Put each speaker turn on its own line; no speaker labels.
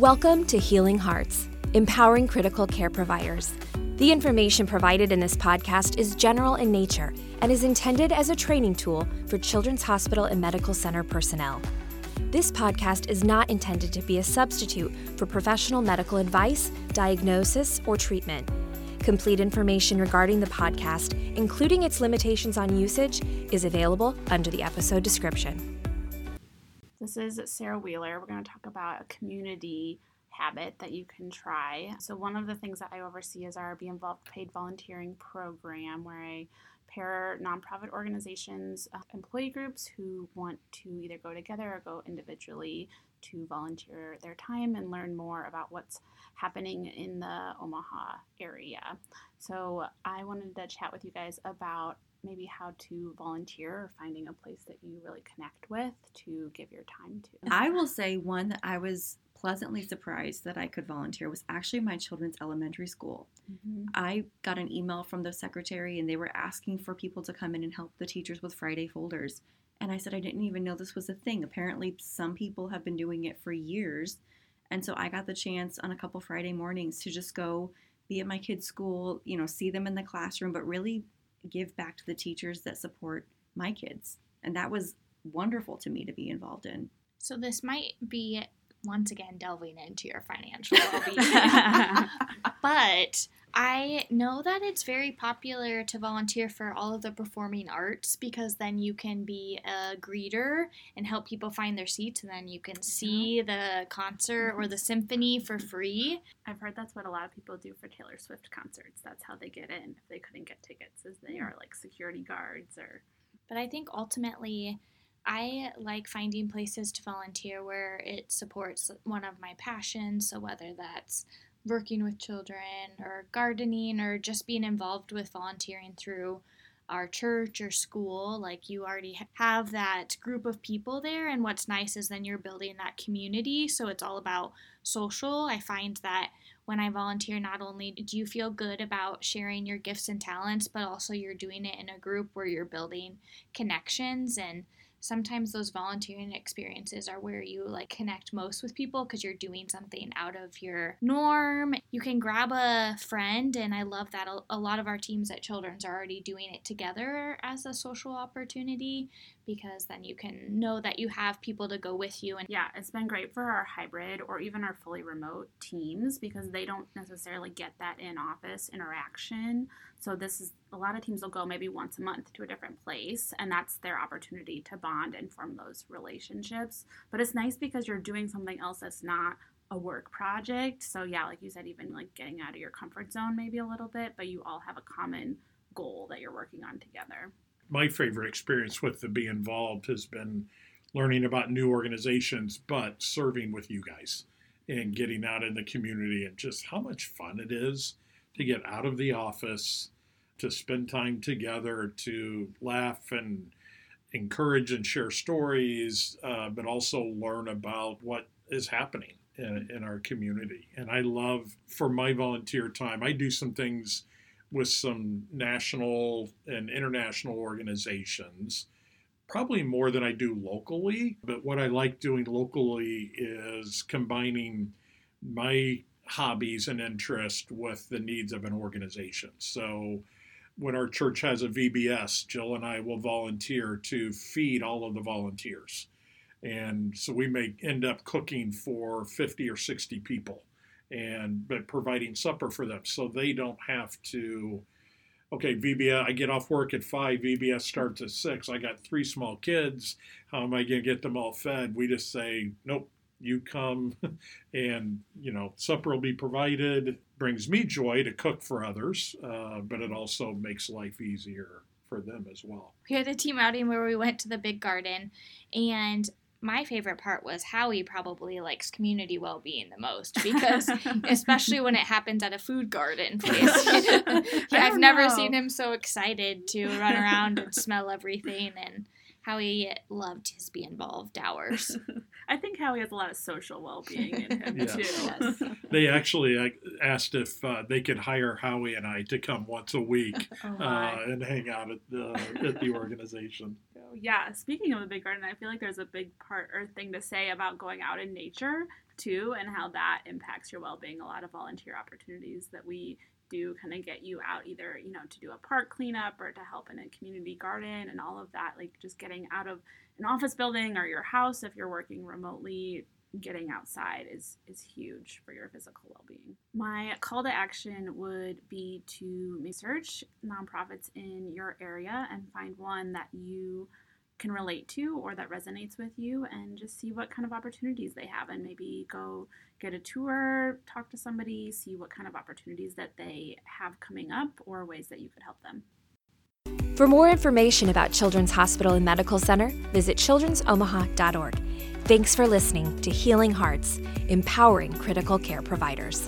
Welcome to Healing Hearts, empowering critical care providers. The information provided in this podcast is general in nature and is intended as a training tool for Children's Hospital and Medical Center personnel. This podcast is not intended to be a substitute for professional medical advice, diagnosis, or treatment. Complete information regarding the podcast, including its limitations on usage, is available under the episode description.
This is Sarah Wheeler. We're going to talk about a community habit that you can try. So, one of the things that I oversee is our Be Involved Paid Volunteering program, where I pair nonprofit organizations, uh, employee groups who want to either go together or go individually to volunteer their time and learn more about what's happening in the Omaha area. So, I wanted to chat with you guys about maybe how to volunteer or finding a place that you really connect with to give your time to.
I will say one that I was pleasantly surprised that I could volunteer was actually my children's elementary school. Mm-hmm. I got an email from the secretary and they were asking for people to come in and help the teachers with Friday folders. And I said, I didn't even know this was a thing. Apparently, some people have been doing it for years. And so I got the chance on a couple Friday mornings to just go be at my kids' school, you know, see them in the classroom, but really give back to the teachers that support my kids. And that was wonderful to me to be involved in.
So this might be once again delving into your financial well-being. but I know that it's very popular to volunteer for all of the performing arts because then you can be a greeter and help people find their seats, and then you can see mm-hmm. the concert or mm-hmm. the symphony for free.
I've heard that's what a lot of people do for Taylor Swift concerts. That's how they get in if they couldn't get tickets, is they are like security guards or.
But I think ultimately, I like finding places to volunteer where it supports one of my passions. So, whether that's working with children or gardening or just being involved with volunteering through our church or school like you already have that group of people there and what's nice is then you're building that community so it's all about social. I find that when i volunteer not only do you feel good about sharing your gifts and talents but also you're doing it in a group where you're building connections and sometimes those volunteering experiences are where you like connect most with people because you're doing something out of your norm. You can grab a friend, and I love that a lot of our teams at Children's are already doing it together as a social opportunity because then you can know that you have people to go with you.
And yeah, it's been great for our hybrid or even our fully remote teams because they don't necessarily get that in office interaction. So this is a lot of teams will go maybe once a month to a different place, and that's their opportunity to bond and form those relationships. But it's nice because you're doing something else that's not a work project. So yeah, like you said, even like getting out of your comfort zone maybe a little bit, but you all have a common goal that you're working on together
my favorite experience with the Be Involved has been learning about new organizations, but serving with you guys and getting out in the community and just how much fun it is to get out of the office, to spend time together, to laugh and encourage and share stories, uh, but also learn about what is happening in, in our community. And I love, for my volunteer time, I do some things with some national and international organizations, probably more than I do locally. But what I like doing locally is combining my hobbies and interest with the needs of an organization. So when our church has a VBS, Jill and I will volunteer to feed all of the volunteers. And so we may end up cooking for 50 or 60 people and but providing supper for them so they don't have to okay vbs i get off work at five vbs starts at six i got three small kids how am i going to get them all fed we just say nope you come and you know supper will be provided brings me joy to cook for others uh, but it also makes life easier for them as well
we had a team outing where we went to the big garden and my favorite part was Howie probably likes community well being the most because, especially when it happens at a food garden place, I've never know. seen him so excited to run around and smell everything. And Howie loved his be involved hours.
I think Howie has a lot of social well being in him, too. Yes.
They actually asked if uh, they could hire Howie and I to come once a week oh uh, and hang out at the, at the organization.
Yeah. yeah, speaking of the big garden, I feel like there's a big part or thing to say about going out in nature too and how that impacts your well-being. A lot of volunteer opportunities that we do kind of get you out either, you know, to do a park cleanup or to help in a community garden and all of that, like just getting out of an office building or your house if you're working remotely getting outside is is huge for your physical well-being. My call to action would be to research nonprofits in your area and find one that you can relate to or that resonates with you and just see what kind of opportunities they have and maybe go get a tour, talk to somebody, see what kind of opportunities that they have coming up or ways that you could help them.
For more information about Children's Hospital and Medical Center, visit children'somaha.org. Thanks for listening to Healing Hearts, empowering critical care providers.